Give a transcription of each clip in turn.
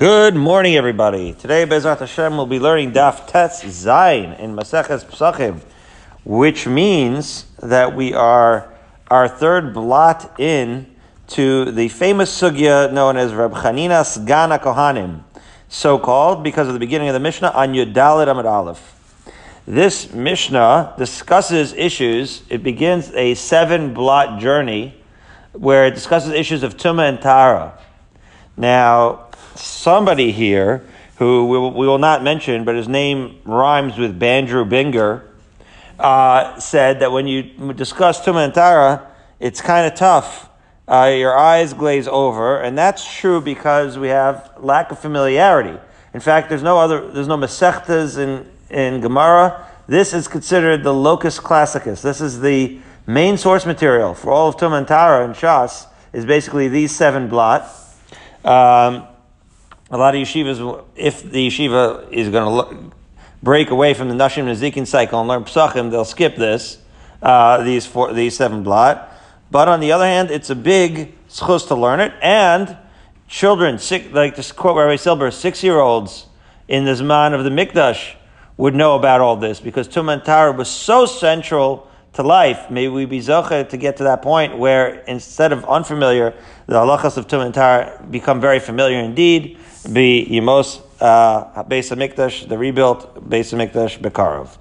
Good morning, everybody. Today, Bezrat Hashem, we'll be learning Daf Tes Zayin in Maseches Pesachim, which means that we are our third blot in to the famous sugya known as Reb Chanina Sgana Kohanim, so called because of the beginning of the Mishnah on Yudalit Amid Aleph. This Mishnah discusses issues. It begins a seven blot journey where it discusses issues of Tuma and Tara. Now, somebody here who we will, not mention, but his name rhymes with Bandrew Binger, uh, said that when you discuss Tuma and Tara, it's kind of tough. Uh, your eyes glaze over, and that's true because we have lack of familiarity. In fact, there's no other, there's no Masechtas in, in Gemara. This is considered the locus classicus. This is the main source material for all of Tuma and Tara Shas, is basically these seven blot. Um, a lot of yeshivas, if the yeshiva is going to break away from the Nashim Nazikin cycle and learn Psachim, they'll skip this, uh, these four, these seven blot. But on the other hand, it's a big schus to learn it, and children, six, like this quote Rabbi Silber, six year olds in the Zman of the Mikdash would know about all this because Tum Tara was so central to life. May we be zoche to get to that point where instead of unfamiliar, the halachas of Tum Tara become very familiar indeed. Be Yemos uh, Beis Hamikdash, the rebuilt Beis Hamikdash Bekarov.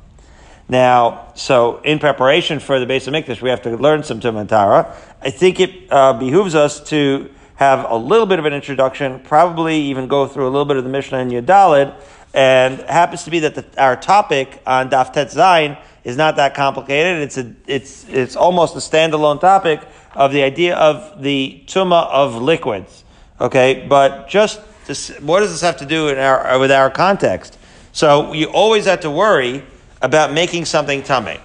Now, so in preparation for the Beis Hamikdash, we have to learn some Tum Tara. I think it uh, behooves us to have a little bit of an introduction, probably even go through a little bit of the Mishnah and Yadalid, and happens to be that the, our topic on Daf Tet Zayin is not that complicated. It's a, it's, it's almost a standalone topic of the idea of the tuma of liquids. Okay, but just to, what does this have to do our, with our context? So you always have to worry about making something tummy.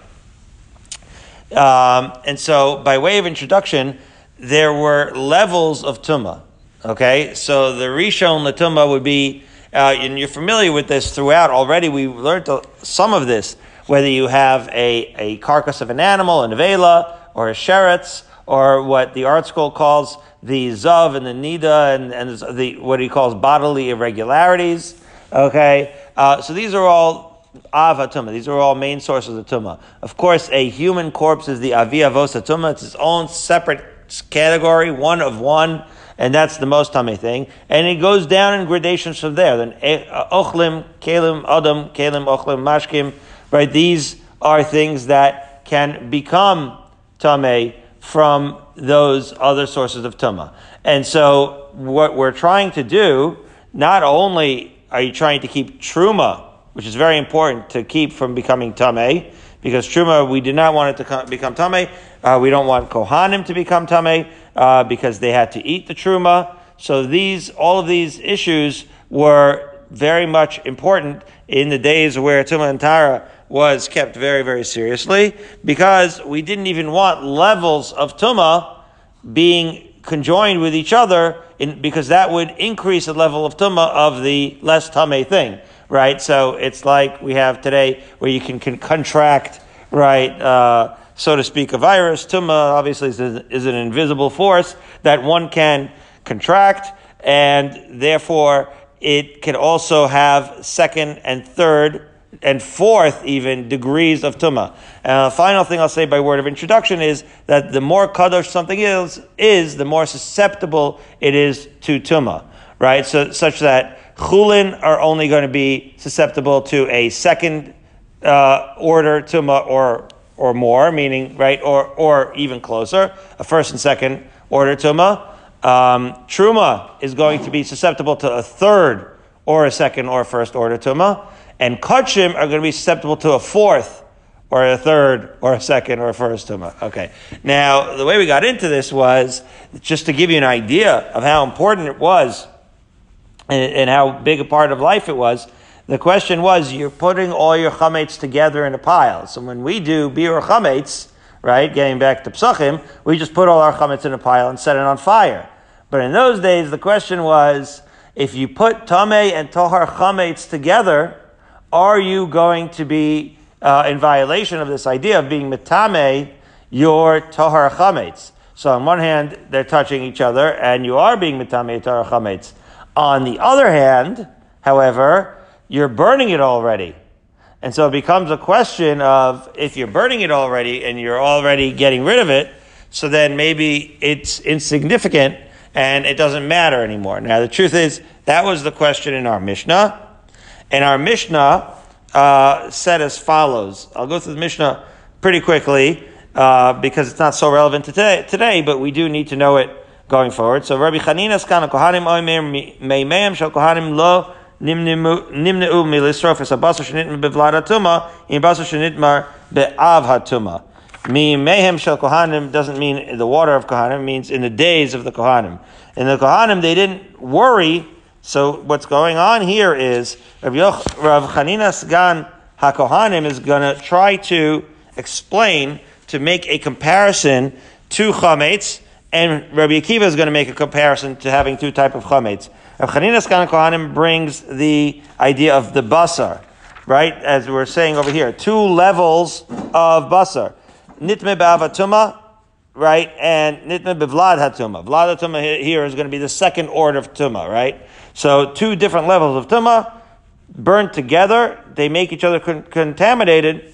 Um, and so, by way of introduction, there were levels of tuma. Okay, so the rishon latuma would be, uh, and you're familiar with this throughout already. We learned some of this whether you have a, a carcass of an animal, an vela, or a sheretz, or what the ArtScroll calls the zav and the nida and, and the what he calls bodily irregularities. Okay, uh, so these are all ava tuma. These are all main sources of tuma. Of course, a human corpse is the avi avosa tuma. It's its own separate category, one of one, and that's the most tummy thing. And it goes down in gradations from there. Then uh, ochlim, kalim, adam, kalim, ochlim, mashkim right? These are things that can become tame from those other sources of tuma. And so what we're trying to do, not only are you trying to keep truma, which is very important to keep from becoming tame, because truma we did not want it to become tame. Uh, we don't want kohanim to become tame uh, because they had to eat the truma. So these, all of these issues were very much important in the days where tuma and tara was kept very, very seriously because we didn't even want levels of tuma being conjoined with each other in, because that would increase the level of tuma of the less tame thing, right? So it's like we have today where you can, can contract, right, uh, so to speak, a virus. Tuma obviously is, is an invisible force that one can contract and therefore it can also have second and third and fourth even degrees of tuma. And the final thing I'll say by word of introduction is that the more kadosh something is, is the more susceptible it is to tuma, right? So such that chulin are only going to be susceptible to a second uh, order tuma or or more, meaning right, or or even closer, a first and second order tuma. Um, truma is going to be susceptible to a third or a second or first order tuma and kachim are going to be susceptible to a fourth or a third or a second or a first tumah. Okay. Now, the way we got into this was just to give you an idea of how important it was and, and how big a part of life it was. The question was, you're putting all your chametz together in a pile. So when we do bir chametz, right, getting back to psachim, we just put all our chametz in a pile and set it on fire. But in those days, the question was, if you put tameh and tohar chametz together, are you going to be uh, in violation of this idea of being metame your tahar chametz? So on one hand, they're touching each other, and you are being metame tahar chametz. On the other hand, however, you're burning it already. And so it becomes a question of if you're burning it already and you're already getting rid of it, so then maybe it's insignificant and it doesn't matter anymore. Now, the truth is, that was the question in our Mishnah. And our Mishnah uh, said as follows. I'll go through the Mishnah pretty quickly uh, because it's not so relevant to today, today, but we do need to know it going forward. So Rabbi Chanina Skan Kohanim Oimer Meimeim Shal Kohanim Lo Nimneu Milisrof Es Abasar Shenitma Bevlad Hatuma In Basar Shenitmar Be'av Hatuma. Me Mehem Shal Kohanim doesn't mean the water of Kohanim, means in the days of the Kohanim. In the Kohanim, they didn't worry. So what's going on here is Rav, Yoch, Rav Chanina Sgan HaKohanim is going to try to explain, to make a comparison to Chametz and Rabbi Akiva is going to make a comparison to having two type of chametz. Rav Chanina Skan Kohanim brings the idea of the basar, right? As we're saying over here, two levels of basar. Nitme ba'avatuma, right? And nitme bevlad hatuma. Vlad hatuma here is going to be the second order of tuma, right? So two different levels of tuma burnt together. They make each other con- contaminated,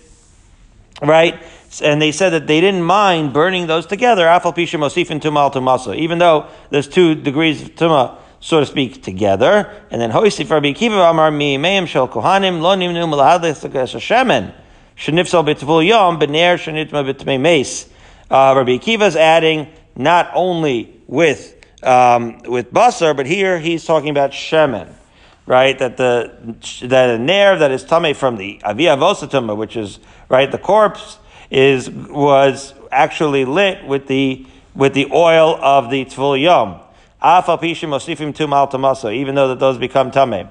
right? and they said that they didn't mind burning those together, afal pisha mosifin tumal tumasa, even though there's two degrees of tuma, so to speak, together. And then hoisif Rabbi Akiva Amar mi meim shel kohanim lo nimnu malahadlis shemen shenifsal b'tvul yom b'ner shenitma b'tmei meis. Uh, Rabbi Akiva is adding not only with um, with basar, but here he's talking about shemen right? That the that a nerve that is tummy from the avia vosatuma, which is right the corpse is was actually lit with the with the oil of the Tvul Yom. Even though that those become tameh.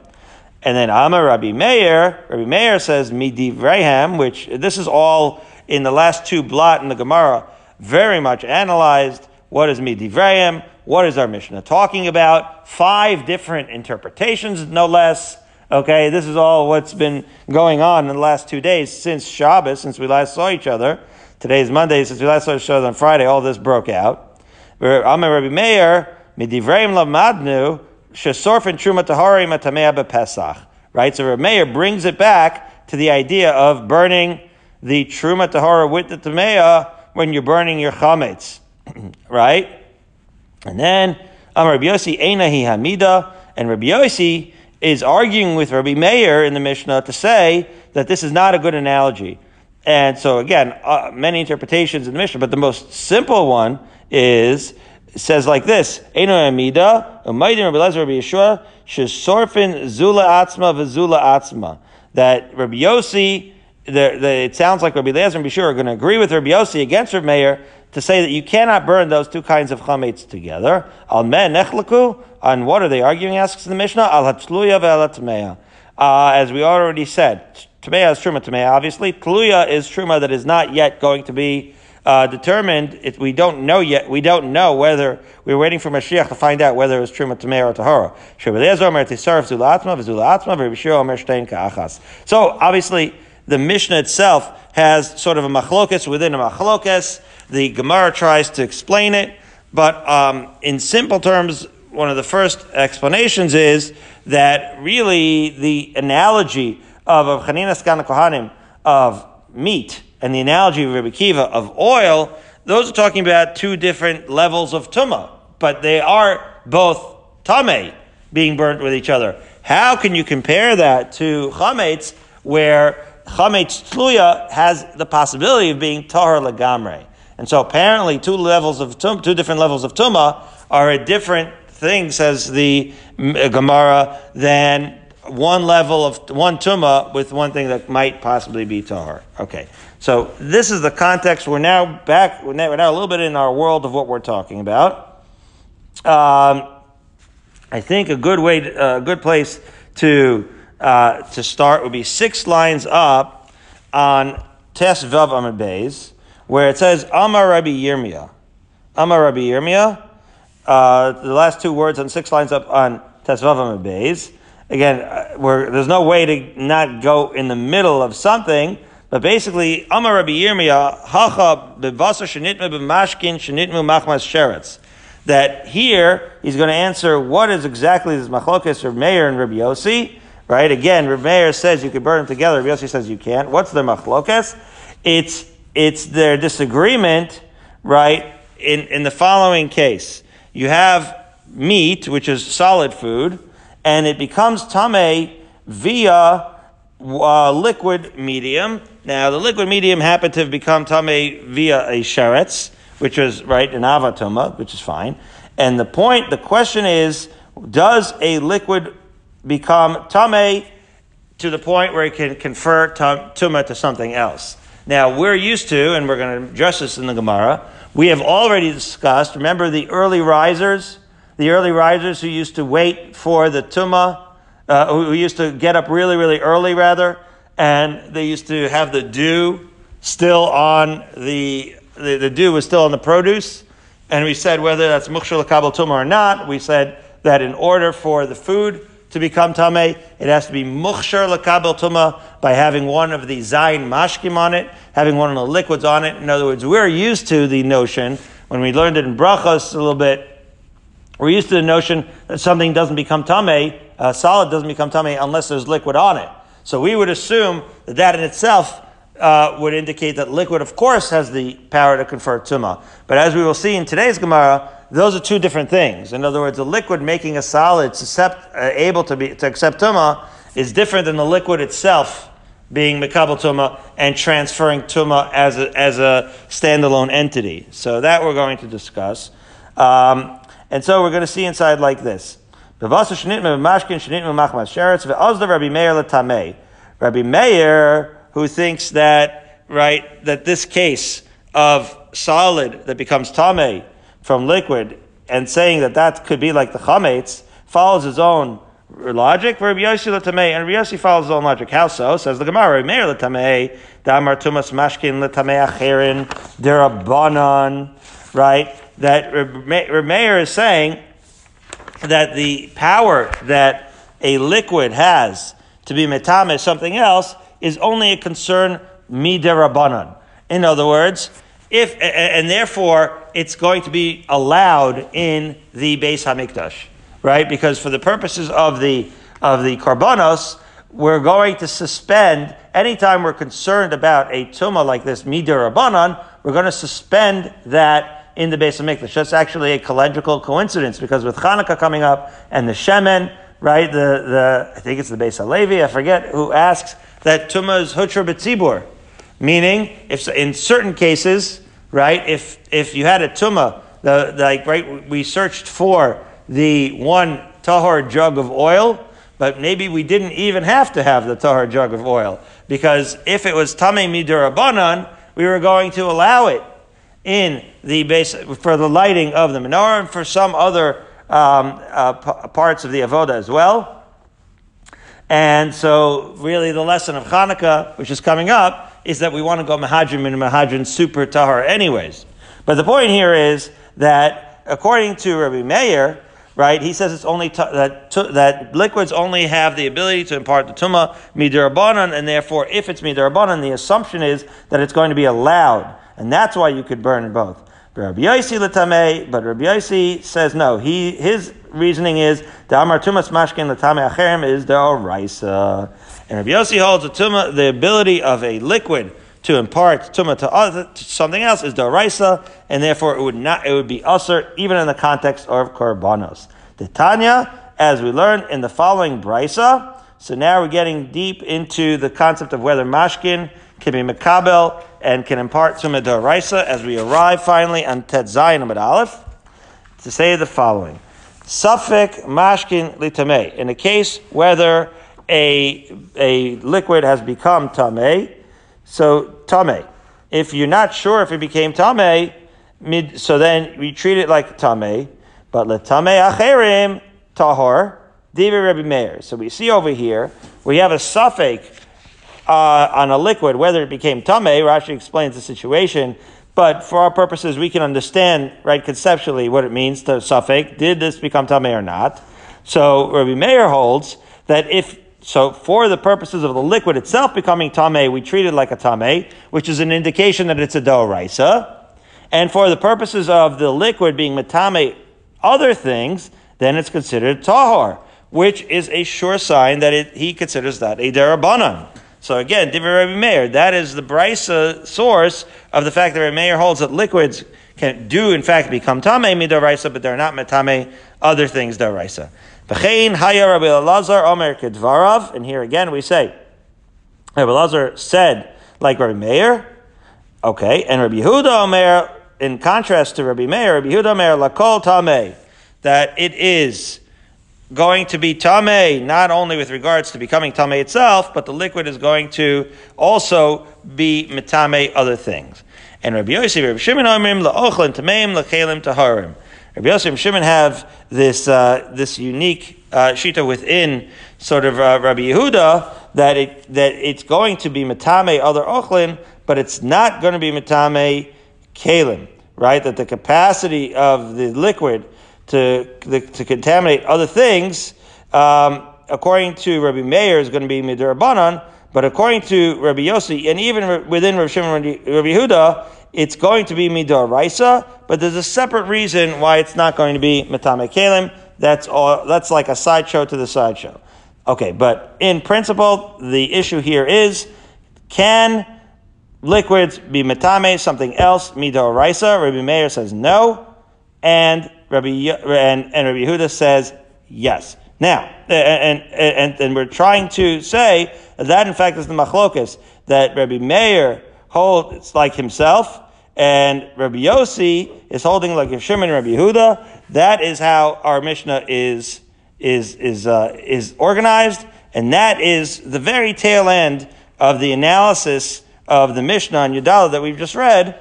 And then Amar Rabbi Meir, Rabbi Meir says Midivraham, which this is all in the last two blot in the Gemara, very much analyzed. What is Midivraham? What is our Mishnah talking about? Five different interpretations, no less. Okay, this is all what's been going on in the last two days since Shabbos, since we last saw each other. Today is Monday, since we last saw each other on Friday, all this broke out. Amar Rabbi Meir, midivreim lamadnu, shesorfin truma tahari matamea bepesach. Right, so Rabbi Meir brings it back to the idea of burning the truma tahara with the tamea when you're burning your chametz. right? And then, Amar Rabbi Yossi, Einahi Hamida, and Rabbi Yossi, is arguing with Rabbi Meir in the Mishnah to say that this is not a good analogy. And so again, uh, many interpretations in the Mishnah, but the most simple one is says like this: Eno Amida, Umaydim Rabbi Lezer Rabbi Yeshua, Shesorfin Zula Atzma V'Zula Atzma. That Rabbi Yossi, the, the, it sounds like Rabbi Lezer and Rabbi Yeshua are going to agree with Rabbi Yossi against Rabbi Meir to say that you cannot burn those two kinds of chametz together. Al men nechlaku. On what are they arguing? Asks the Mishnah. Al hatluya ve'al uh, As we already said, tmeya is truma tmeya. Obviously, tluya is truma that is not yet going to be uh, determined. It, we don't know yet. We don't know whether we're waiting for Mashiach to find out whether it's truma tmeya or tahara. So obviously, the Mishnah itself has sort of a machlokas within a machlokas. The Gemara tries to explain it, but um, in simple terms, one of the first explanations is that really the analogy of Chanina Kohanim of meat and the analogy of Rabbi Kiva of oil, those are talking about two different levels of tuma, but they are both tame being burnt with each other. How can you compare that to chametz, where chametz tluya has the possibility of being tahar lagamre? And so apparently two levels of tum, two different levels of tuma are a different thing, says the uh, Gemara, than one level of one tuma with one thing that might possibly be tahar. Okay, so this is the context. We're now back. We're now, we're now a little bit in our world of what we're talking about. Um, I think a good way, to, a good place to uh, to start would be six lines up on Tes Vav Amid Beis where it says Amar Rabbi Yirmiyah. Amar Rabbi Yirmiyah. Uh, the last two words on six lines up on Tesvavam Beis. Again, uh, there's no way to not go in the middle of something, but basically, Amar Rabbi Yirmiyah, Hacha bevasa shenitme b'mashkin shenitmu machmas sheretz. that here he's going to answer what is exactly this machlokes of Meir and Rabbi Yossi. Right? Again, Rabbi Meir says you can burn them together. Rabbi Yossi says you can't. What's the machlokes? It's it's their disagreement, right? In in the following case, you have meat, which is solid food, and it becomes tame via uh, liquid medium. Now, the liquid medium happened to have become tame via a sheretz, which was right an avatuma, which is fine. And the point, the question is, does a liquid become tame to the point where it can convert tuma to something else? Now, we're used to, and we're going to address this in the Gemara, we have already discussed, remember the early risers? The early risers who used to wait for the tuma, uh, who used to get up really, really early, rather, and they used to have the dew still on the, the, the dew was still on the produce. And we said whether that's mukshal kabel tuma or not, we said that in order for the food to become tameh, it has to be mukhshar lakabel tuma by having one of the zayin mashkim on it, having one of the liquids on it. In other words, we're used to the notion when we learned it in brachos a little bit. We're used to the notion that something doesn't become tameh, uh, solid doesn't become tameh unless there's liquid on it. So we would assume that that in itself uh, would indicate that liquid, of course, has the power to confer tuma. But as we will see in today's Gemara, those are two different things. In other words, a liquid making a solid suscept, uh, able to be to accept tuma is different than the liquid itself being mekabel tuma and transferring tuma as a, as a standalone entity. So that we're going to discuss. Um, and so we're going to see inside like this. Rabbi Meir, letamei. Rabbi Meir, who thinks that, right, that this case of solid that becomes tame from liquid and saying that that could be like the chametz follows his own logic. Rabbi Yossi l'tamei, and Rabbi Yossi follows his own logic. How so? Says the Gemara. Rabbi Meir l'tamei, damar tumas mashkin l'tamei acherin derabanan. Right, that Rabbi Meir is saying that the power that a liquid has to be metame something else is only a concern midirabanan. In other words, if and therefore it's going to be allowed in the Beis Hamikdash, right? Because for the purposes of the of the karbanos, we're going to suspend anytime we're concerned about a tuma like this midirabanan, we're going to suspend that in the Beis Hamikdash. That's actually a calendrical coincidence because with Hanukkah coming up and the Shemen, right? The the I think it's the Beis Halevi, I forget who asks that tuma is hutra betzibur, meaning if in certain cases, right, if if you had a tuma, the, the like right, we searched for the one tahor jug of oil, but maybe we didn't even have to have the tahor jug of oil because if it was tamei midurabanan, we were going to allow it in the base for the lighting of the menorah and for some other um, uh, p- parts of the avoda as well. And so, really, the lesson of Hanukkah, which is coming up, is that we want to go Mahadrim and Mahadrim super Tahar anyways. But the point here is that, according to Rabbi Meir, right, he says it's only t- that, t- that liquids only have the ability to impart the Tumah midirabanan, and therefore, if it's midirabanan, the assumption is that it's going to be allowed. And that's why you could burn both. Rabbi Yossi but Rabbi says no. He his reasoning is the Amar Tumas Mashkin l'tamei acherim is the Oraisa, and Rabbi Yossi holds the tuma the ability of a liquid to impart tuma to, other, to something else is the Oraisa, and therefore it would not it would be usher even in the context of korbanos. The Tanya, as we learned in the following brisa. So now we're getting deep into the concept of whether mashkin can be makabel and can impart to Raisa as we arrive finally on Tet Zayin Amid Aleph to say the following. Suffolk mashkin litamei. In a case whether a, a liquid has become tame, so tame. If you're not sure if it became tamei, so then we treat it like tame. But letamei acherim tahor, David Rebbe Meir. So we see over here, we have a suffix uh, on a liquid, whether it became tamei. Rashi explains the situation, but for our purposes, we can understand, right, conceptually what it means to suffix. Did this become tamei or not? So Rabbi Meir holds that if so, for the purposes of the liquid itself becoming tamei, we treat it like a tamei, which is an indication that it's a doraisa. And for the purposes of the liquid being metame other things, then it's considered tahor, which is a sure sign that it, he considers that a derabanan. So again, Divrei Rabbi Meir, that is the brisa source of the fact that Rabbi Meir holds that liquids can do in fact become tamei midoraisa, but they're not metame other things daraisa. V'chein haya Rabbi Elazar Omer kedvarav, and here again we say Rabbi Elazar said like Rabbi Meir, okay, and Rabbi Yehuda Omer, in contrast to Rabbi Meir, Rabbi Yehuda Omer lakol tamei, that it is going to be tame, not only with regards to becoming tame itself, but the liquid is going to also be mitame other things. And Rabbi Yossi, Rabbi Shimon Omrim, la'ochlin tameim, la'chelim taharim. Rabbi Yossi and Shimon have this, uh, this unique uh, shita within sort of uh, Rabbi Yehuda that, it, that it's going to be mitame other ochlin, but it's not going to be mitame kalim, right? That the capacity of the liquid to, the, to contaminate other things, um, according to Rabbi Meir, is going to be midirabanan, but according to Rabbi Yossi, and even within Rabbi Shimon Rabbi Yehuda, it's going to be midar raisa, but there's a separate reason why it's not going to be metame kalim. That's all. That's like a sideshow to the sideshow. Okay, but in principle, the issue here is: can liquids be metame something else midar raisa? Rabbi Meir says no, and Rabbi and, and Rabbi Yehuda says yes. Now, and, and, and we're trying to say that in fact is the machlokas, that Rabbi Meir holds like himself, and Rabbi Yossi is holding like Shimon and Rabbi Yehuda. That is how our Mishnah is, is, is, uh, is organized, and that is the very tail end of the analysis of the Mishnah on Yudala that we've just read.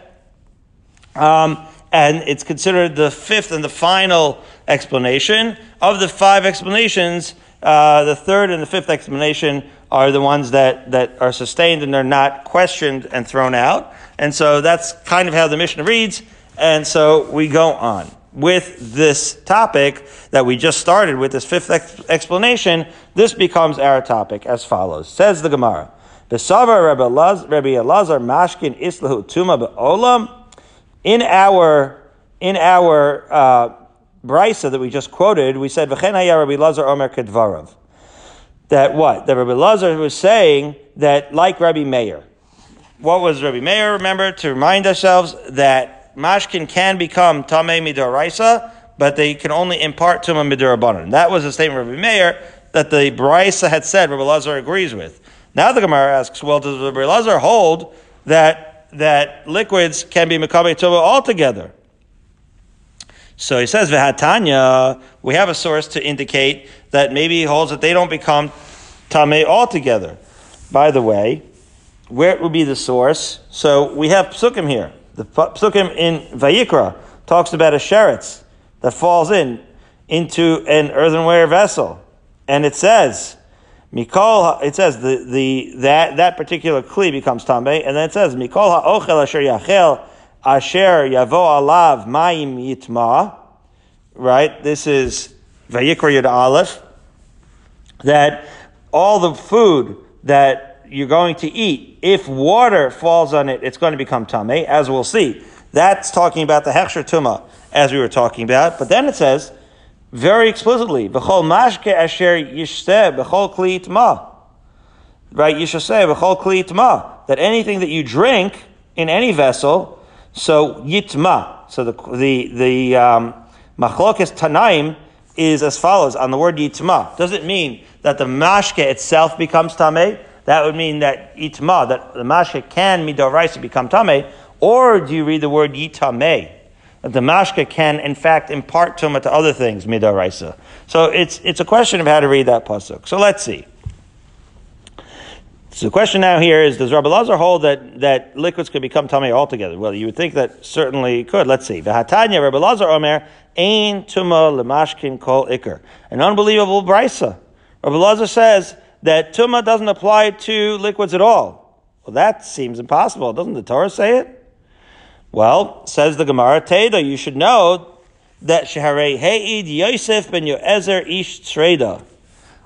Um, and it's considered the fifth and the final explanation. Of the five explanations, uh, the third and the fifth explanation are the ones that, that are sustained and they're not questioned and thrown out. And so that's kind of how the Mishnah reads. And so we go on with this topic that we just started with this fifth ex- explanation. This becomes our topic as follows. Says the Gemara. Rabbi Elazar Mashkin Islahu Tuma Be'olam in our in our uh, brisa that we just quoted, we said Rabbi Lazar Omer Kedvarav. That what? That Rabbi Lazar was saying that like Rabbi Meir. What was Rabbi Meir? Remember to remind ourselves that mashkin can become tamei midaraisa, but they can only impart to tumah midarabanan. That was the statement of Rabbi Meir that the brisa had said. Rabbi Lazar agrees with. Now the Gemara asks, well, does Rabbi Lazar hold that that liquids can be mekabe tova altogether. So he says, Vehatanya, we have a source to indicate that maybe he holds that they don't become tame altogether. By the way, where it would be the source? So we have psukim here. The psukim in Vayikra talks about a sheretz that falls in into an earthenware vessel. And it says, Mikol, it says the, the that that particular kli becomes tambe, and then it says Mikol ha'ochel asher yachel asher yavo alav ma'im yitma. Right, this is Vayikra Yud Aleph. That all the food that you're going to eat, if water falls on it, it's going to become tame, as we'll see. That's talking about the hechsher tuma, as we were talking about. But then it says very explicitly, "B'chol mashke asher yishseh b'chol kli itma." Right, yishseh b'chol kli. That anything that you drink in any vessel, so yitma. So the the the um, tanaim is as follows on the word yitma. Does it mean that the mashke itself becomes tameh? That would mean that itma, that the mashke can midoraisa become tameh, or do you read the word yitameh? The mashka can in fact impart tumah to other things midaraisa. So it's it's a question of how to read that pasuk. So let's see. So the question now here is: Does Rabbi Lazar hold that, that liquids could become tummy altogether? Well, you would think that certainly could. Let's see. V'hatanya Rabbi Lazar Omer ein tuma lemashkin kol ikr. An unbelievable brisa. Rabbi Lazar says that tuma doesn't apply to liquids at all. Well, that seems impossible. Doesn't the Torah say it? Well, says the Gemara, Teda, you should know that ShahareiHeid Yosef ben Yoezer Ish Shreda.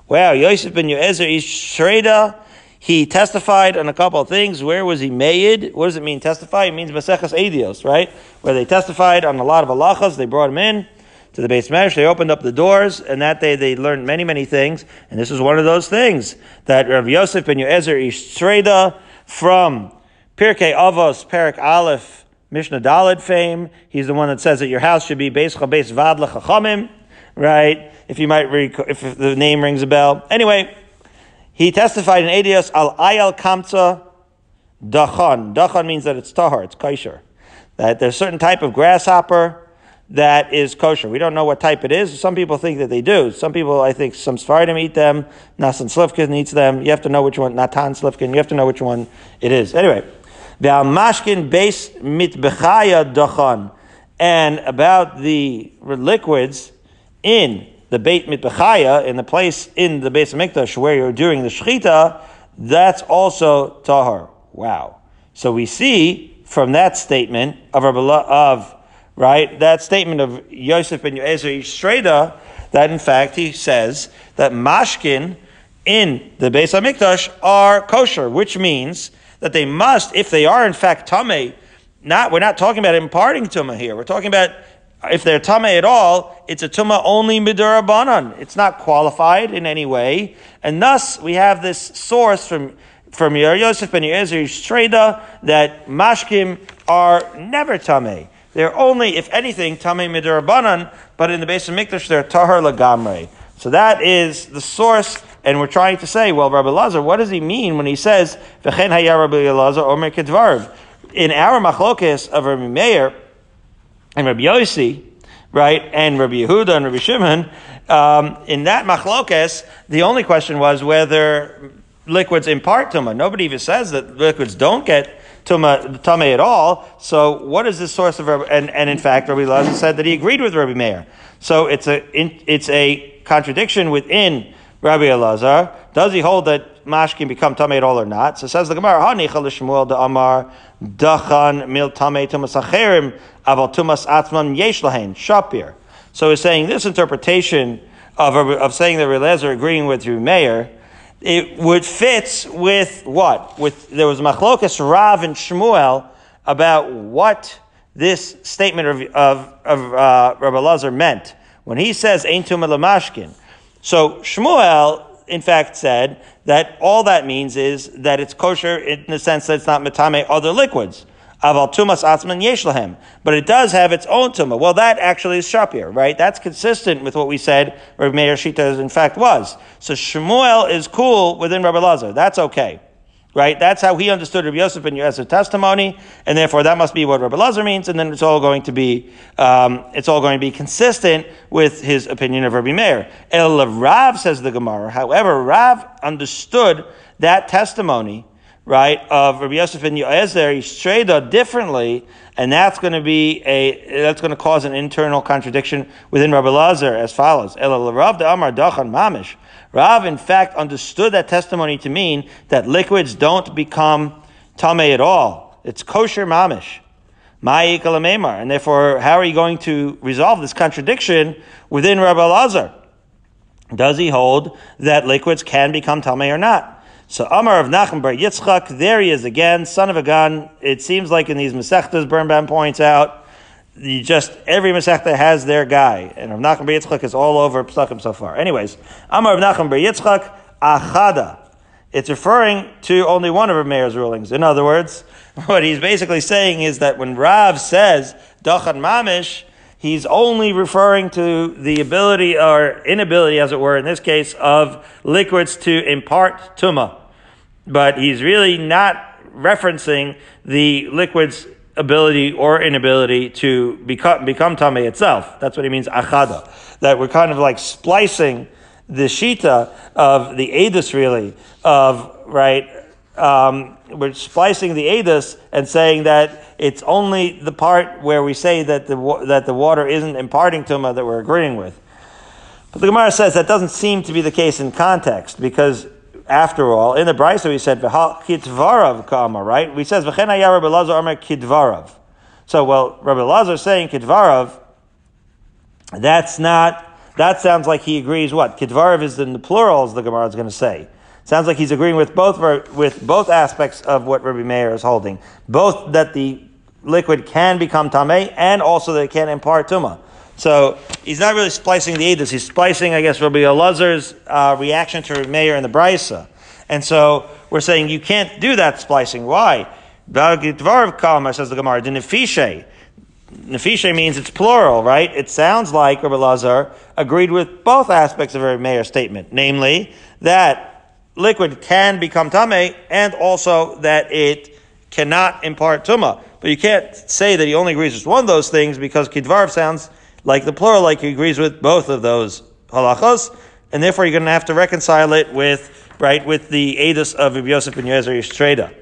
Wow, Yosef ben Yoezer Ish Shreda, he testified on a couple of things. Where was he made? What does it mean testify? It means Maseches Eduyos, right? Where they testified on a lot of halachas, they brought him in. to the base mesh. They opened up the doors, and that day they learned many, many things. And this was one of those things that Rav Yosef ben Yoezer Ishtreda from Pirkei Avos, Perik Aleph, Mishnah Dalid fame. He's the one that says that your house should be Beis Chabes Vad Lechachamim, right? If you might, rec- if the name rings a bell. Anyway, he testified in Eduyos al Ayal Kamza Dachan. Dachan means that it's tahar, it's kosher. That there's a certain type of grasshopper that is kosher. We don't know what type it is. Some people think that they do. Some people, I think, some Sfardim eat them. Nasan Slifkin eats them. You have to know which one, Natan Slifkin, you have to know which one it is. Anyway, mashkin base mitbechaya dachan. And about the liquids in the Beit Mitbechaya, in the place in the base of Mikdash where you're doing the Shechita, that's also Tahar. Wow. So we see from that statement of, of right, that statement of Yosef ben Yoezer Streda, that in fact he says that mashkin in the Beis Hamikdash are kosher, which means that they must, if they are in fact tame, not we're not talking about imparting tuma here. We're talking about if they're tame at all, it's a tuma only midurabanan. It's not qualified in any way, and thus we have this source from from Yer Yosef ben Yezer Streda that mashkim are never tame. They're only, if anything, tame midurabanan, but in the base of mikdash they're tahar lagamre. So that is the source, and we're trying to say, well, Rabbi Lazar, what does he mean when he says v'chen hayar Rabbi Lazar omer kedvarv? In our machlokes of Rabbi Meir and Rabbi Yossi, right, and Rabbi Yehuda and Rabbi Shimon, um, in that machlokes, the only question was whether liquids impart tuma. Nobody even says that liquids don't get tuma tame at all. So what is the source of Rabbi? And, and in fact, Rabbi Lazar said that he agreed with Rabbi Meir. So it's a it's a contradiction within Rabbi Elazar. Does he hold that mash can become tame at all or not? So says the Gemara, Hanichal Shmuel de Amar Dachan Mil Tame Tumas Acherim Aval Tumas Atzman Yesh Shapir. So he's saying this interpretation of, of saying that Elazar agreeing with Rabbi Meir, it would fit with what? With there was machlokas Rav and Shmuel about what this statement of of, of uh, Rabbi Lazar meant when he says "Ein tumah lamashkin." So Shmuel, in fact, said that all that means is that it's kosher in the sense that it's not metame other liquids. Aval tumas atzman yesh lahem. But it does have its own tumah. Well, that actually is shapir, right? That's consistent with what we said Rabbi Meir Shita in fact was. So Shmuel is cool within Rabbi Lazar. That's okay. Right? That's how he understood Rabbi Yosef and Yosef's testimony, and therefore that must be what Rabbi Lazar means, and then it's all going to be, um, it's all going to be consistent with his opinion of Rabbi Meir. El Rav says the Gemara. However, Rav understood that testimony right, of Rabbi Yosef and Yoezer, Yishreda differently, and that's going to be a, that's going to cause an internal contradiction within Rabbi Lazar as follows. El Rav de Amar Dachan Mamish. Rav, in fact, understood that testimony to mean that liquids don't become tameh at all. It's kosher mamish. And therefore, how are you going to resolve this contradiction within Rabbi Lazar? Does he hold that liquids can become tameh or not? So Amar of Nachum Bar Yitzchak, there he is again, son of a gun. It seems like in these Masechtas, Birnbaum points out, you just every Masechta has their guy, and Rav Nachum Bar Yitzchak is all over Psachim so far. Anyways, Amar of Nachum Bar Yitzchak, Achada. It's referring to only one of Rav Meir's rulings. In other words, what he's basically saying is that when Rav says Dachan Mamish, he's only referring to the ability or inability, as it were, in this case, of liquids to impart tuma but he's really not referencing the liquid's ability or inability to become, become tame itself. That's what he means, achada. That we're kind of like splicing the shita of the edus, really, of, right, um, we're splicing the edus and saying that it's only the part where we say that the, that the water isn't imparting tuma that we're agreeing with. But the Gemara says that doesn't seem to be the case in context because after all, in the Brisa we said kitvarav kama, right? We says v'chen Rabbi Lazar Amar kidvarav. So, well, Rabbi Lazar is saying kidvarav, that's not. That sounds like he agrees. What kidvarav is in the plurals. The Gemara is going to say. Sounds like he's agreeing with both with both aspects of what Rabbi Meir is holding. Both that the liquid can become tamei and also that it can impart tuma. So he's not really splicing the edus. He's splicing, I guess, Rabbi Elazar's uh, reaction to Meir and the Brisa. And so we're saying you can't do that splicing. Why? says the Gemara, the nefishe. Nefishe means it's plural, right? It sounds like Rabbi Lazar agreed with both aspects of Rabbi Meir's statement, namely that liquid can become tame and also that it cannot impart tuma. But you can't say that he only agrees with one of those things because kidvarv sounds like the plural, like he agrees with both of those halachos, and therefore you're going to have to reconcile it with, right, with the edus of Rabbi Yosef ben Yezer Yishtreda.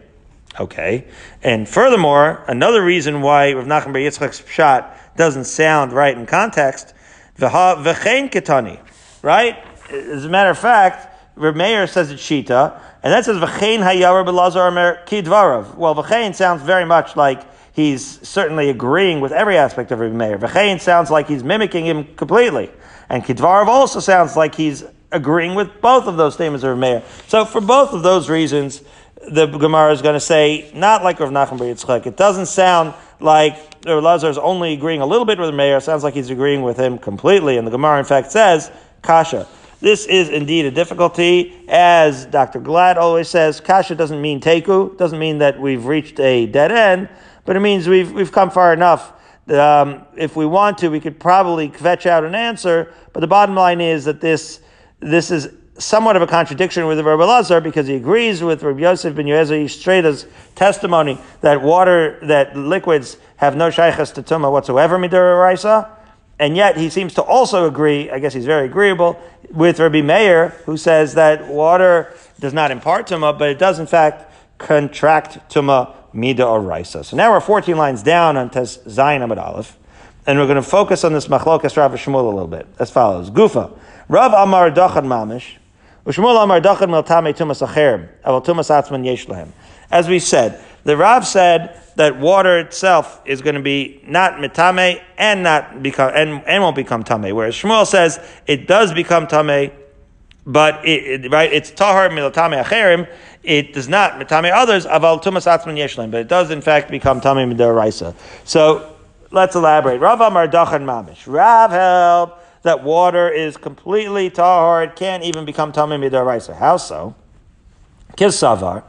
Okay. And furthermore, another reason why Rav Nachman Bar Yitzchak's pshat doesn't sound right in context, v'chein ketani, right? As a matter of fact, Rav Meir says it's shita, and that says v'chein hayar belazar amer kidvarav. Well, v'chein sounds very much like he's certainly agreeing with every aspect of Rav Meir. V'chein sounds like he's mimicking him completely. And kidvarav also sounds like he's agreeing with both of those statements of Rav Meir. So for both of those reasons, the Gemara is going to say, not like Rav Nachman Bar. It doesn't sound like Rav Lazar is only agreeing a little bit with the Meir. It sounds like he's agreeing with him completely. And the Gemara, in fact, says, Kasha. This is indeed a difficulty. As Dr. Glad always says, Kasha doesn't mean Teku, doesn't mean that we've reached a dead end, but it means we've, we've come far enough. Um, if we want to, we could probably fetch out an answer, but the bottom line is that this, this is somewhat of a contradiction with Rabbi Lazar because he agrees with Rabbi Yosef ben Yoezer Yishtreda's testimony that water, that liquids have no shaykhas to tumah whatsoever, midiraisa, and yet he seems to also agree, I guess he's very agreeable, with Rabbi Meir, who says that water does not impart tumah, but it does in fact contract tumah mida or raisa. So now we're 14 lines down on Tes Zayin Amid Aleph, and we're going to focus on this machlokas Rav Shmuel a little bit, as follows. Gufa. Rav Amar Dachan Mamish, as we said, the Rav said that water itself is going to be not mitame and not become and, and won't become tame. Whereas Shmuel says it does become tame, but it, it, right, it's tahar milatame acherim. It does not mitame others. Aval tumas atzman yeshlam, but it does in fact become tame midaraisa. So let's elaborate. Rav Amar Dachan Mamish. Rav held that water is completely tahar, it can't even become tamim midaraisa. How so? Kisavar,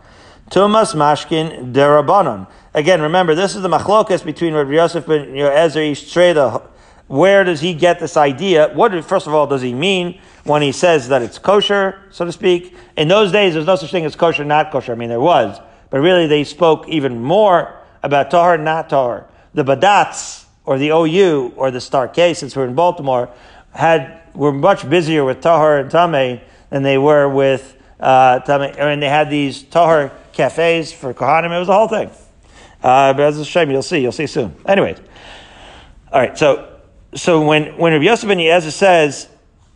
tumas mashkin derabanan. Again, remember, this is the machlokas between Rabbi Yosef and Ezer Ishtreda. Where does he get this idea? What, first of all, does he mean when he says that it's kosher, so to speak? In those days, there's no such thing as kosher, not kosher. I mean, there was. But really, they spoke even more about tahar, not tahar. The badats, or the OU, or the Star K, since we're in Baltimore, had were much busier with tahar and tameh than they were with uh, tameh, and they had these tahar cafes for kohanim. It was the whole thing. Uh, but as a shame, you'll see. You'll see soon. Anyways, all right. So, so when when Rabbi Yosef ben Yezer says,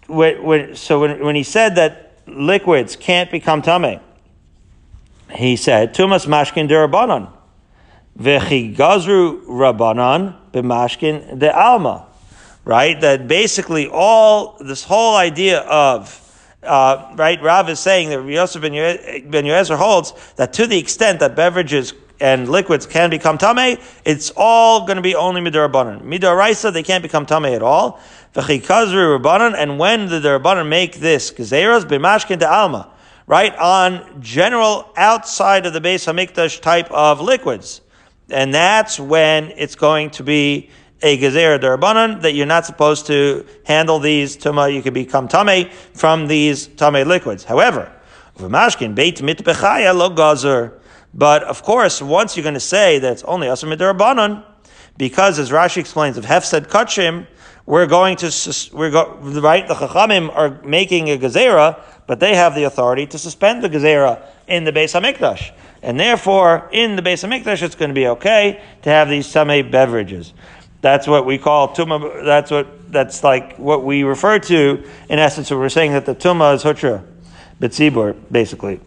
when, when, so when when he said that liquids can't become tameh, he said tumas mashkin derabanan, v'chi gazru rabanan b'mashkin de alma right? That basically all this whole idea of uh, right, Rav is saying that Yosef ben Yezer holds that to the extent that beverages and liquids can become tame, it's all going to be only midarabanan. Midaraisa, they can't become tame at all. V'chikazri rabbanan, and when the rabbanan make this gezeras b'mashkin de alma, right on general outside of the base hamikdash type of liquids, and that's when it's going to be a gezer darabanan that you're not supposed to handle these tuma. You can become tame from these tame liquids. However, v'mashkin beit mit bechaya lo gazer. But of course, once you're going to say that it's only asr midarabanan, because as Rashi explains, if Hef said kachim, we're going to we're go, right. The chachamim are making a gezerah, but they have the authority to suspend the gezerah in the Beis Hamikdash. And therefore, in the Beis Hamikdash, it's going to be okay to have these sameh beverages. That's what we call tumah. That's what that's like what we refer to in essence. We're saying that the tumah is hutra, betzibur, basically.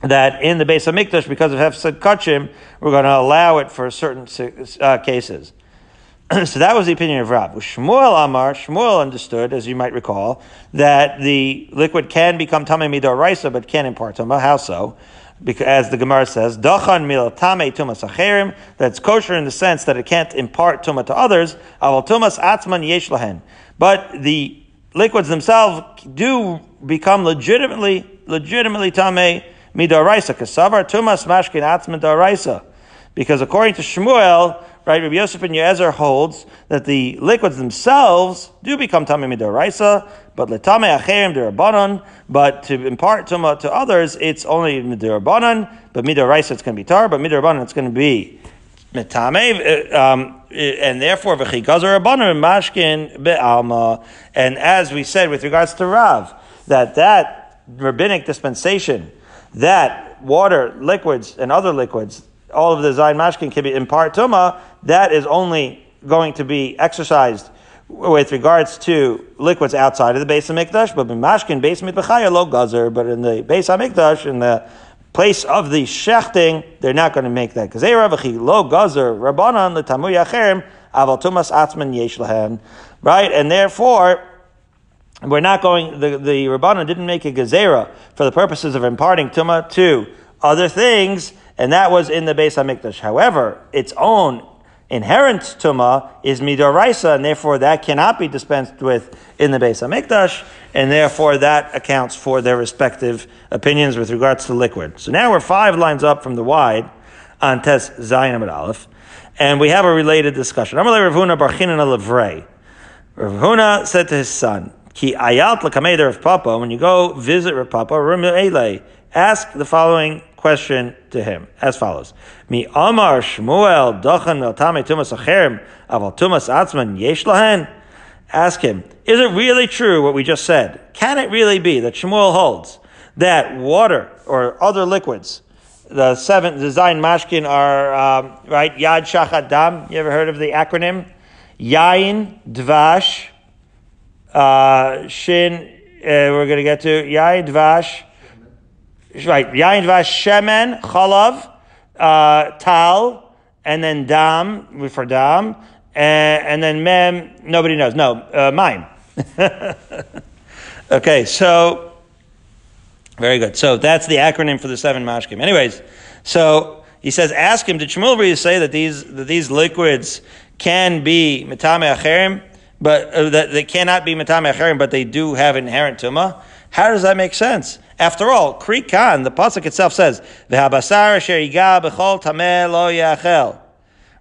That in the base of mikdash, because of hefsed kachim, we're going to allow it for certain uh, cases. so that was the opinion of Rab. Shmuel Amar, Shmuel understood, as you might recall, that the liquid can become tamei midor raisa, but can impart tumah. How so? because, as the Gemara says, "Dachan mil tame tumas acherim." That's kosher in the sense that it can't impart tuma to others. Aval tumas atzman yesh lahen. But the liquids themselves do become legitimately, legitimately tame midaraisa. Kasavar tumas mashkin atzman daraisa. Because according to Shmuel, right, Rabbi Yosef and Yezer holds that the liquids themselves do become tamei midaraisa, but letame acherim derabanan. But to impart tuma to others, it's only midarabanan. But midaraisa, it's going to be tar. But midarabanan, it's going to be metame. Um, and therefore, v'chigazar rabbanan mashkin be'alma. And as we said with regards to Rav, that that rabbinic dispensation, that water, liquids, and other liquids, all of the Zayin Mashkin can be in part Tuma, that is only going to be exercised with regards to liquids outside of the base of Mikdash, but in Mashkin, base Mitbachaya, lo gazer, but in the base of Mikdash, in the place of the shechting, they're not going to make that. Because they lo gazer, rabbanan, the tamu yacherim, aval tumas atzman yesh Right? And therefore, we're not going, the, the rabbanan didn't make a gezerah for the purposes of imparting tuma to other things, and that was in the Beis Hamikdash. However, its own inherent tuma is midoraisa, and therefore that cannot be dispensed with in the Beis Hamikdash, and therefore that accounts for their respective opinions with regards to liquid. So now we're five lines up from the wide on Tes Zayin Amid Aleph, and we have a related discussion. Amalei Ravuna said to his son, Ki ayat l'kameder of Papa, when you go visit Rav Papa, ask the following question to him as follows: Mi Amar Shmuel Dachan Meltame Tumas Acherim Aval Tumas Atzman Yesh Lahen. Ask him: Is it really true what we just said? Can it really be that Shmuel holds that water or other liquids, the seven design mashkin are um, right? Yad Shachat Dam. You ever heard of the acronym? Yain Dvash uh, Shin. Uh, we're going to get to Yain Dvash right, yain dvash shemen, chalav, uh, tal, and then dam, for dam, and, and then mem, nobody knows. No, uh, mine. okay, so, very good. So that's the acronym for the seven mashkim. Anyways, so he says, ask him, did Shmuel say that these, that these liquids can be metame acherim, but uh, that they cannot be metame acherim, but they do have inherent tumah? How does that make sense? After all, Krikan, the pasuk itself says, "V'habasar sheriga b'chol tameh lo yachel,"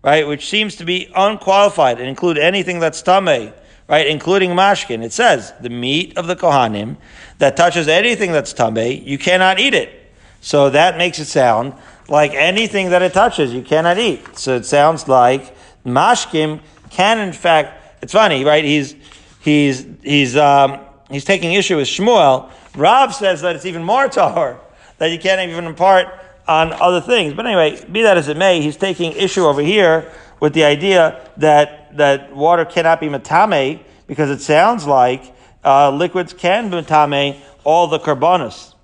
right, which seems to be unqualified and include anything that's tameh, right, including mashkin. It says the meat of the kohanim that touches anything that's tameh, you cannot eat it. So that makes it sound like anything that it touches, you cannot eat. So it sounds like mashkim can, in fact, it's funny, right? He's he's he's um, he's taking issue with Shmuel. Rav says that it's even more tahor, that you can't even impart on other things. But anyway, be that as it may, he's taking issue over here with the idea that, that water cannot be matame because it sounds like uh, liquids can matame all the carbonas.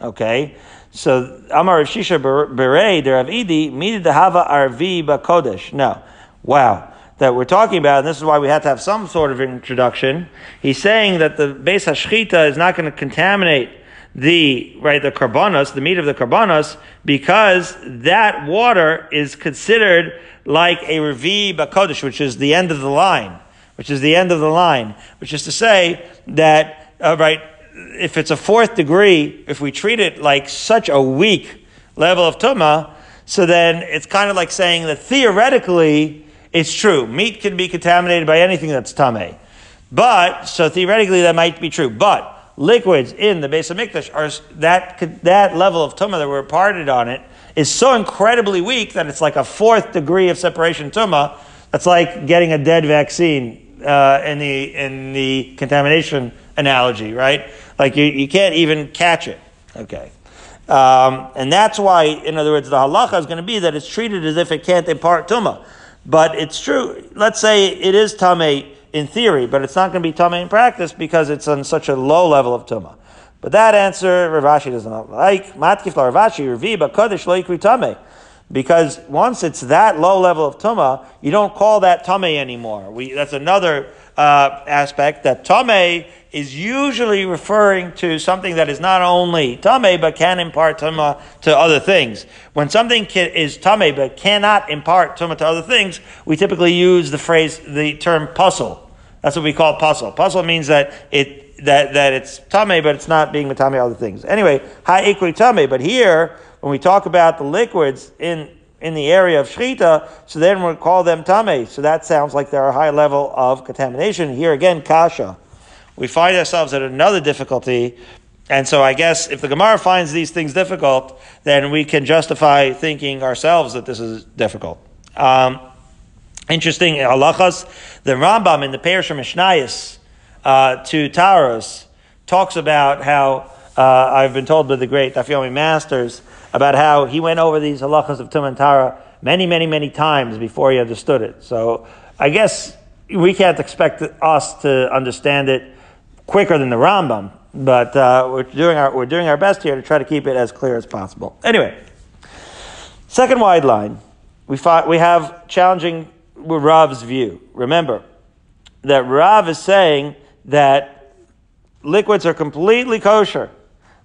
Okay? So, Amar Shisha Bere, der Avidi, Midi Dehava Arvi Bakodesh. No. Wow that we're talking about, and this is why we have to have some sort of introduction. He's saying that the base hashchita is not going to contaminate the right the karbanos, the meat of the karbanos, because that water is considered like a revi bakodesh, which is the end of the line, which is the end of the line, which is to say that uh, right if it's a fourth degree, if we treat it like such a weak level of tuma, so then it's kind of like saying that theoretically it's true. Meat can be contaminated by anything that's tame. But, so theoretically that might be true. But, liquids in the base of Mikdash are that, that level of tumah that were parted on it is so incredibly weak that it's like a fourth degree of separation tumah. That's like getting a dead vaccine uh, in the in the contamination analogy, right? Like you, you can't even catch it. Okay. Um, and that's why, in other words, the halacha is going to be that it's treated as if it can't impart tumah. But it's true. Let's say it is tame in theory, but it's not going to be tame in practice because it's on such a low level of tuma. But that answer Rav Ashi doesn't like. Matkif Rav Ashi Ravi Kodesh lo tame. Because once it's that low level of tuma, you don't call that tame anymore. We, that's another uh, aspect that tame is usually referring to something that is not only tame but can impart tuma to other things. When something can, is tame but cannot impart tuma to other things, we typically use the phrase, the term pasul. That's what we call pasul. Pasul means that it that that it's tame, but it's not being matame other things. Anyway, high equally tame. But here, when we talk about the liquids in in the area of shchita, so then we call them tame. So that sounds like they're a high level of contamination. Here again, kasha. We find ourselves at another difficulty. And so I guess if the Gemara finds these things difficult, then we can justify thinking ourselves that this is difficult. Um, interesting halachas. The Rambam in the Perish Mishnayis uh, to Taharos talks about how uh, I've been told by the great Dafyomi masters about how he went over these halachas of Tum and Tara many, many, many times before he understood it. So I guess we can't expect us to understand it quicker than the Rambam, but uh, we're doing our we're doing our best here to try to keep it as clear as possible. Anyway, second wide line, we find, we have challenging Rav's view. Remember that Rav is saying that liquids are completely kosher.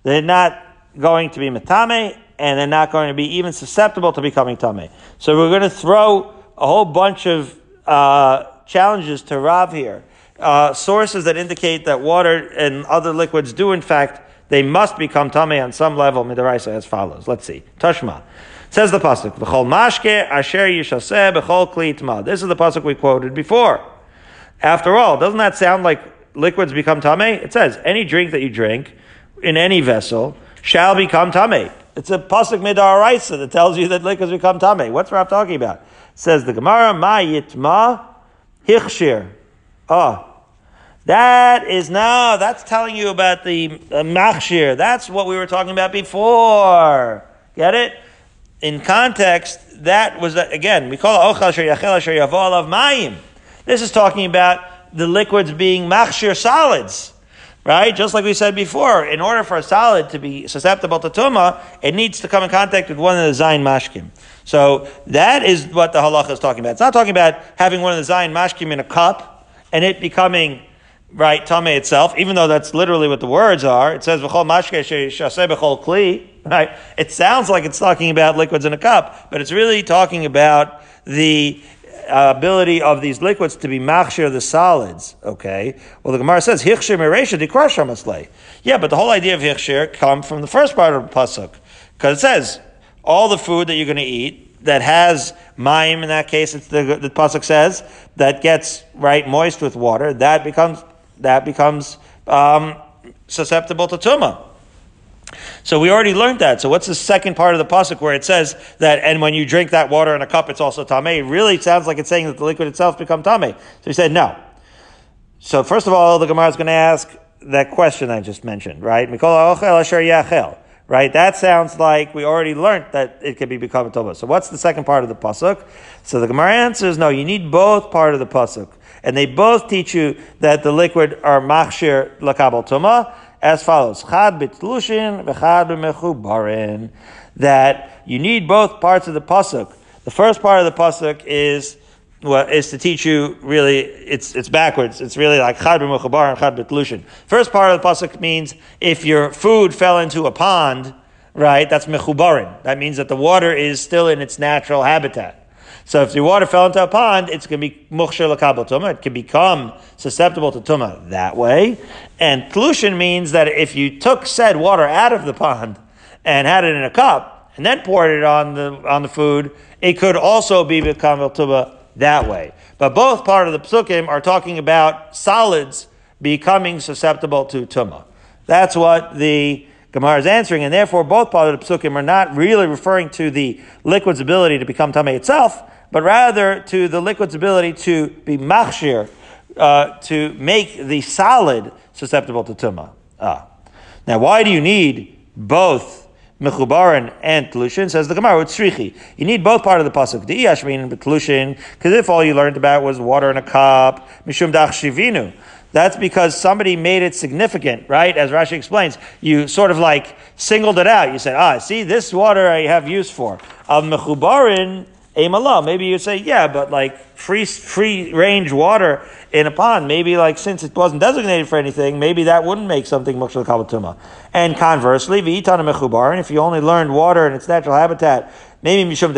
They're not going to be matame, and they're not going to be even susceptible to becoming tame. So we're going to throw a whole bunch of uh, challenges to Rav here. Uh, sources that indicate that water and other liquids do, in fact, they must become tame on some level. Midaraisa as follows. Let's see. Tashma. Says the pasuk, "V'chol mashke asher yishaseh b'chol kli This is the pasuk we quoted before. After all, doesn't that sound like liquids become tame? It says any drink that you drink in any vessel shall become tame. It's a pasuk midaraisa that tells you that liquids become tame. What's Rav talking about? It says the Gemara, ma yitma hichshir. Oh, that is now, that's telling you about the uh, machshir. That's what we were talking about before. Get it? In context, that was, again, we call it ochal asher yachel asher alav mayim. This is talking about the liquids being machshir solids. Right? Just like we said before, in order for a solid to be susceptible to tuma, it needs to come in contact with one of the zayin mashkim. So that is what the halacha is talking about. It's not talking about having one of the zayin mashkim in a cup and it becoming right, tame itself, even though that's literally what the words are. It says, V'chol mashke shaseh kli, right? It sounds like it's talking about liquids in a cup, but it's really talking about the ability of these liquids to be machshir the solids. Okay. Well, the Gemara says hichshir meresha dikrasha maslay. Yeah, but the whole idea of hichshir come from the first part of the pasuk because it says all the food that you're going to eat that has mayim in that case. It's the the pasuk says that gets right moist with water. That becomes that becomes um, susceptible to tuma. So we already learned that. So what's the second part of the pasuk where it says that, and when you drink that water in a cup, it's also tame? It really sounds like it's saying that the liquid itself become tame. So he said no. So first of all, the Gemara is going to ask that question I just mentioned, right? Right? That sounds like we already learned that it could be become a tova. So what's the second part of the pasuk? So the Gemara answers, no, you need both part of the pasuk. And they both teach you that the liquid are machshir lakabal tuma as follows: chad bitlushin v'chad b'mechubarin. That you need both parts of the pasuk. The first part of the pasuk is well, is to teach you really, it's, it's backwards. It's really like chad b'mechubar and chad b'tlushin. First part of the pasuk means if your food fell into a pond, right, that's mechubarin. That means that the water is still in its natural habitat. So if the water fell into a pond, it's going to be mukhshir lakabel tuma. It can become susceptible to tuma that way. And tlushin means that if you took said water out of the pond and had it in a cup and then poured it on the on the food, it could also be become tuma that way. But both part of the psukim are talking about solids becoming susceptible to tuma. That's what the Gemara is answering, and therefore both part of the psukim are not really referring to the liquid's ability to become tame itself, but rather to the liquid's ability to be machshir, uh, to make the solid susceptible to tumah. Ah. Now, why do you need both mechubaran and telushin? Says the Gemara, it's shrichi. You need both part of the pasuk. The iyashmin and telushin, because if all you learned about was water in a cup, mishum dach shivinu. That's because somebody made it significant, right? As Rashi explains, you sort of like singled it out. You said, ah, see, this water I have use for. Al mechubarin Amala. Maybe you say, yeah, but like free free range water in a pond, maybe like since it wasn't designated for anything, maybe that wouldn't make something mukshal kabatuma. And conversely, v'itana mechubar, and if you only learned water in its natural habitat, maybe mishum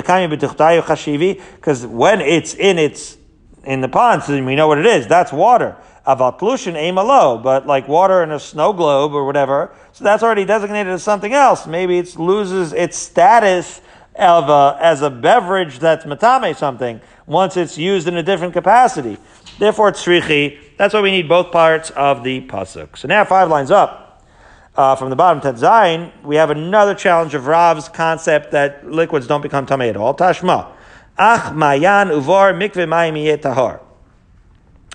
because when it's in its in the pond, so we know what it is. That's water. Avatlushin amalo, but like water in a snow globe or whatever. So that's already designated as something else. Maybe it loses its status of a, as a beverage that's matame something once it's used in a different capacity. Therefore, it's shrichi. That's why we need both parts of the pasuk. So now five lines up uh, from the bottom to Zayin, we have another challenge of Rav's concept that liquids don't become tamei at all. Tashma. Ach mayan uvar mikve mayim tahar.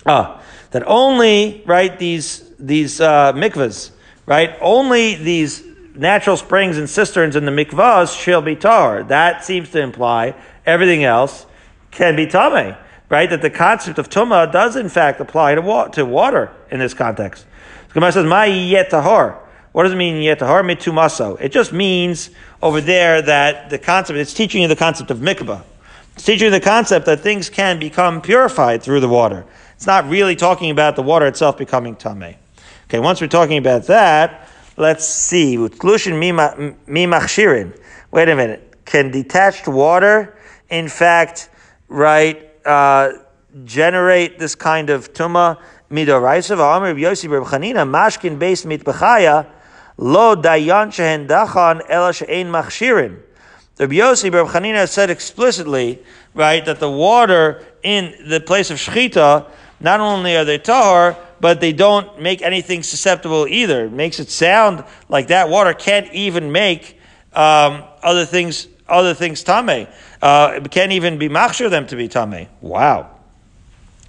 Ah, that only right these these uh, mikvahs, right? Only these natural springs and cisterns in the mikvahs shall be tar. That seems to imply everything else can be tame, right? That the concept of tuma does in fact apply to, wa- to water in this context. The Gemara says, "My yetahar." What does it mean yet yetahar mitumaso? It just means over there that the concept. It's teaching you the concept of mikvah. It's teaching you the concept that things can become purified through the water. It's not really talking about the water itself becoming tame. Okay, once we're talking about that, let's see. Wait a minute. Can detached water, in fact, right, uh, generate this kind of tuma? Midoraisa v'amr Yossi Reb Chanina mashkin beis mitbechaya lo dayan shehen dachan ela she'ein machshirin. The Yossi Reb Chanina said explicitly, right, that the water in the place of shechita, not only are they tahar, but they don't make anything susceptible either. It makes it sound like that water can't even make um, other things other things tame. Uh, it can't even be machshir them to be tame. Wow.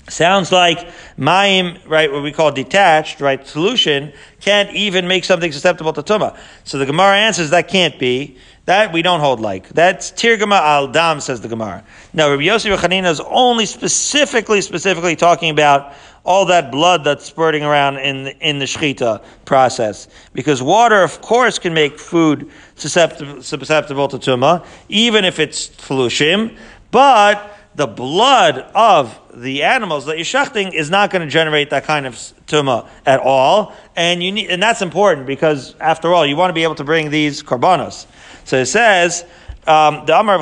Sounds like mayim, right, what we call detached, right, solution, can't even make something susceptible to tuma. So the Gemara answers that can't be. That we don't hold like. That's tirgama al dam, says the Gemara. Now, Rabbi Yossi Rechanina is only specifically, specifically talking about all that blood that's spurting around in the, in the shechita process. Because water, of course, can make food susceptible, susceptible to tuma, even if it's flushim, but the blood of the animals that you're shechting is not going to generate that kind of tuma at all, and you need, and that's important because after all, you want to be able to bring these korbanos. So it says. Um. How do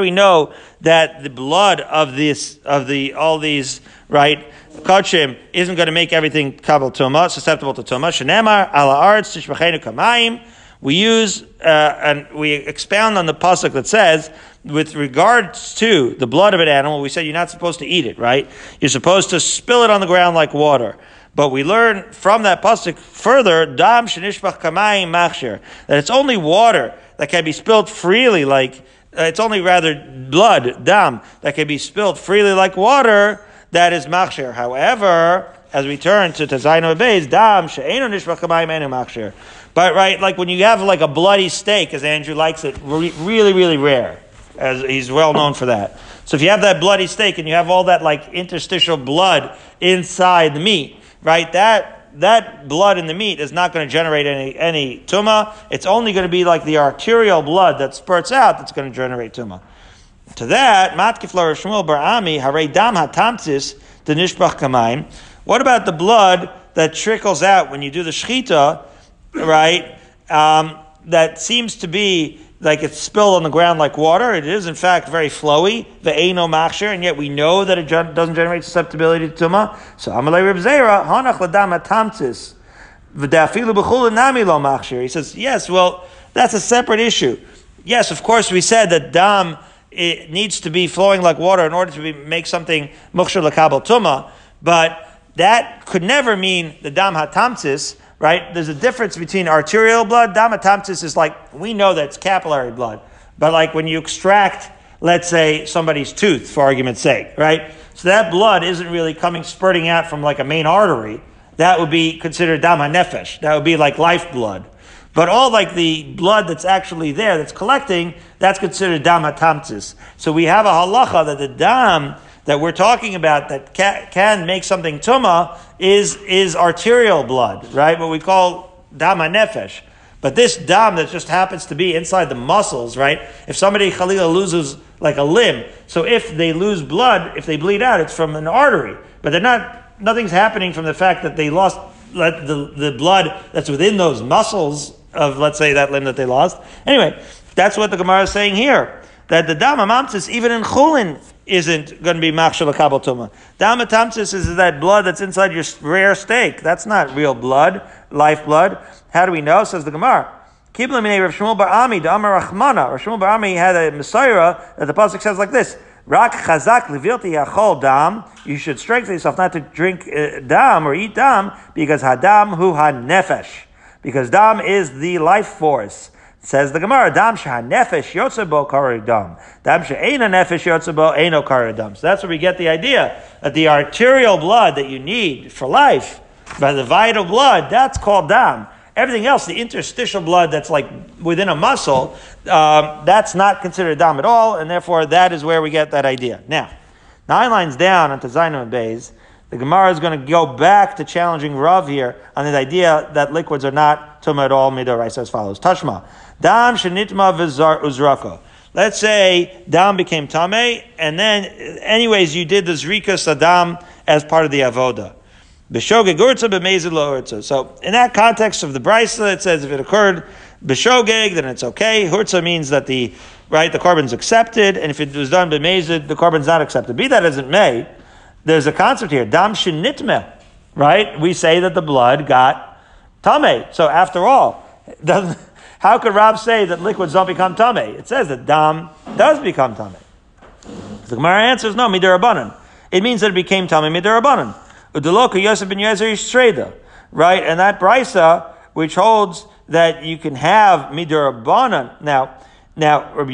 we know that the blood of this of the all these right Kochim isn't going to make everything kabel tuma susceptible to tuma? Shenemar ala arts tishbachenu kamayim. We use uh, and we expound on the pasuk that says, with regards to the blood of an animal, we said you're not supposed to eat it, right? You're supposed to spill it on the ground like water. But we learn from that pasuk further, dam shenishbach kamayim machshir, that it's only water that can be spilled freely, like uh, it's only rather blood, dam, that can be spilled freely like water. That is machshir. However, as we turn to Tazayin Beis, dam she'enu nishbach kamayim enu machshir. But right, like when you have like a bloody steak, as Andrew likes it, re- really, really rare, as he's well known for that. So if you have that bloody steak and you have all that like interstitial blood inside the meat, right? That that blood in the meat is not going to generate any any tuma. It's only going to be like the arterial blood that spurts out that's going to generate tuma. To that, matkiflar Shmuel Barami Hare Dam Hatamtis the Kamaim. What about the blood that trickles out when you do the shechita, right? Um, that seems to be like it's spilled on the ground like water. It is, in fact, very flowy. The no machshir, and yet we know that it doesn't generate susceptibility to tuma. So Amalei Reb Zera hanach ladam atamtis v'dafilu nami lo. He says, yes, well, that's a separate issue. Yes, of course, we said that dam it needs to be flowing like water in order to be, make something mukshir lakabel tuma, but that could never mean the dam hatamtis right? There's a difference between arterial blood. Damatamtis is like, we know that's capillary blood. But like when you extract, let's say, somebody's tooth, for argument's sake, right? So that blood isn't really coming spurting out from like a main artery. That would be considered dama nefesh. That would be like lifeblood. But all like the blood that's actually there, that's collecting, that's considered damatamtis. So we have a halacha that the dam that we're talking about that can, make something tuma is, is arterial blood, right? What we call dama nefesh. But this dam that just happens to be inside the muscles, right? If somebody Khalila loses like a limb, so if they lose blood, if they bleed out, it's from an artery. But they're not, nothing's happening from the fact that they lost the, the blood that's within those muscles of, let's say, that limb that they lost. Anyway, that's what the Gemara is saying here. That the dam amamtis, even in chulin, isn't going to be machshel kabel tuma. Dam atamtis is that blood that's inside your rare steak. That's not real blood, life blood. How do we know? Says the Gemara. Kibla minei Rav Shmuel Bar Ami, Amar Rachmana. Rav Shmuel Bar Ami had a Messiah that the pasuk says like this: Rak chazak levilti yachol dam. You should strengthen yourself not to drink uh, dam or eat dam because hadam hu ha nefesh. Because dam is the life force. Says the Gemara, Dam nefesh yotzebo dam. Dam she'ena nefesh yotzebo eno dam. So that's where we get the idea that the arterial blood that you need for life, by the vital blood, that's called dam. Everything else, the interstitial blood that's like within a muscle, um, that's not considered dam at all, and therefore that is where we get that idea. Now, nine lines down onto Zainam Bays, the Gemara is going to go back to challenging Rav here on the idea that liquids are not tumah at all midoraisa as follows. Tashma. Dam shenitma uzraka. Let's say dam became tame, and then, anyways, you did the zrika sadam as part of the avoda. B'shogeg urtza b'mezid lo urtza. So, in that context of the brisa, it says if it occurred b'shogeg, then it's okay. Hurtza means that the right the carbon's accepted, and if it was done b'mezid, the carbon's not accepted. Be that as it may, there's a concept here. Dam shenitme, right? We say that the blood got tame. So after all, doesn't how could Rab say that liquids don't become tame? It says that dam does become tame. The Gemara answers no, midirabanan. It means that it became tame midirabanan. Udeloka Yosef ben Yezer Shreda, right? And that brisa, which holds that you can have midirabanan. Now, now, Rabbi,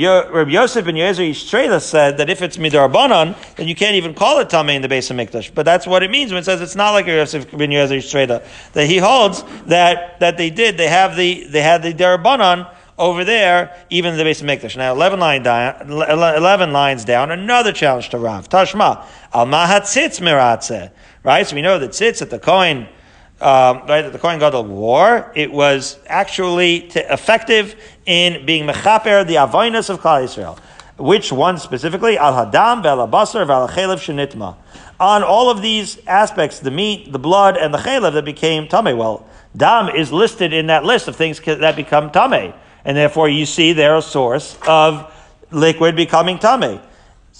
Yosef ben Yezer Yishrela said that if it's midarbanan, then you can't even call it tamei in the base of mikdash. But that's what it means when it says it's not like Yosef ben Yezer Yishrela. That he holds that that they did. They have the they had the darbanan over there, even in the base of mikdash. Now, eleven line down, eleven lines down, another challenge to Rav Tashma al mahatzitz miratze. Right, so we know that tzitz at the coin um, right, that the Kohen Gadol wore, it was actually t- effective in being mechaper the avoinus of Klal Yisrael. Which one specifically? Al hadam, vel basar, vel chelev shenitma. On all of these aspects, the meat, the blood, and the chelev that became tame. Well, dam is listed in that list of things that become tame, and therefore you see they're a source of liquid becoming tame.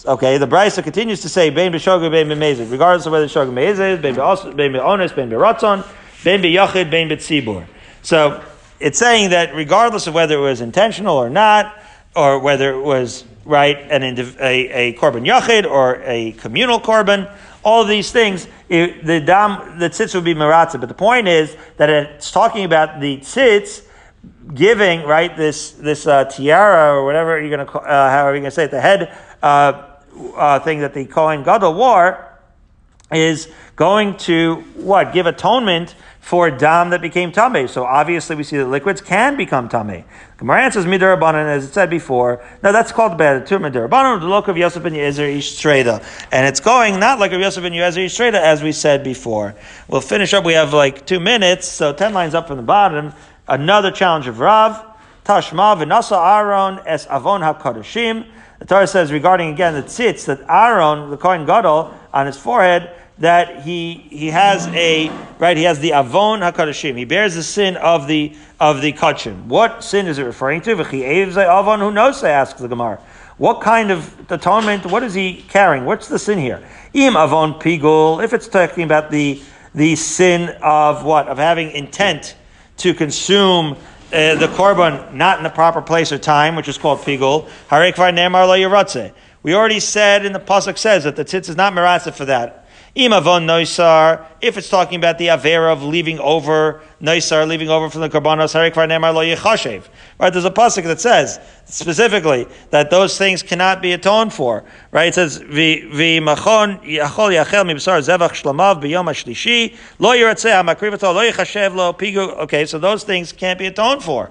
Okay, the Brisa continues to say, Bein b'shogeg, bein b'mezid, regardless of whether shogeg mezid, bein b'onis, bein b'ratzon, bein b'yachid, bein b'tzibur. So, it's saying that regardless of whether it was intentional or not, or whether it was, right, an a, a korban yachid or a communal korban, all these things, it, the dam, the tzitz would be maratza. But the point is that it's talking about the tzitz giving, right, this, this uh, tiara or whatever you're going to, uh, however you're to say it, the head uh, uh, thing that the Kohen Gadol wore is going to what give atonement for dam that became tame. So obviously, we see that liquids can become tame. Gemara answers midarabanan, as it said before. Now that's called bad tur midarabanan. The look of Yosef ben Yezer Ishtreda, and it's going not like of Yosef ben Yezer Ishtreda, as we said before. We'll finish up. We have like two minutes, so ten lines up from the bottom. Another challenge of Rav. Tashma v'nasa Aaron es avon hakodashim. The Torah says regarding again the tzitz that Aaron, the Kohen Gadol, on his forehead, that he he has a right. He has the avon hakadashim. He bears the sin of the of the kachim. What sin is it referring to? avon who knows? They asks the Gemara. What kind of atonement? What is he carrying? What's the sin here? Im avon pigul. If it's talking about the the sin of what of having intent to consume uh, the korban not in the proper place or time, which is called pigul. We already said in the pasuk says that the tzitz is not merasa for that. Imavon noisar, if it's talking about the avera of leaving over, noisar, leaving over from the karbanos, harikvar nemar lo yechashev. Right, there's a pasuk that says specifically that those things cannot be atoned for. Right, it says, vi machon yachol yachel mibsar zevach shlamav b'yom hashlishi, lo yiratzeh hamakrivato lo yechashev lo pigu. Okay, so those things can't be atoned for.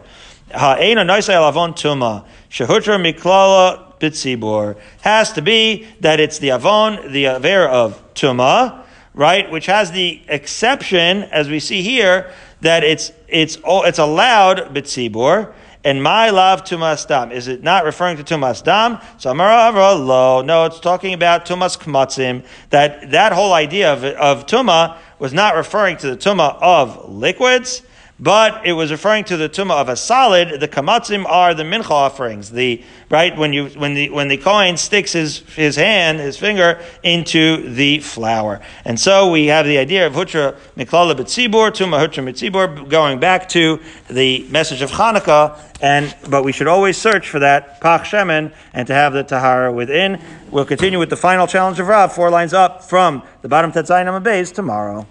Ha'ena noisar lavon tuma, shehutra miklala bitzibor has to be that it's the avon, the aver of tuma, right, which has the exception, as we see here, that it's it's it's allowed bitzibur. And my love tumas dam. Is it not referring to tumas dam? So amara lo. No, it's talking about tumas kmatzim. That that whole idea of of tuma was not referring to the tuma of liquids but it was referring to the tumah of a solid. The kamatzim are the mincha offerings. The right when you when the when the kohen sticks his his hand his finger into the flour, and so we have the idea of hutra miklala betzibur tumah hutra mitzibur going back to the message of Hanukkah. And but we should always search for that pach shemen and to have the tahara within. We'll continue with the final challenge of Rav, four lines up from the bottom tetzayin base tomorrow.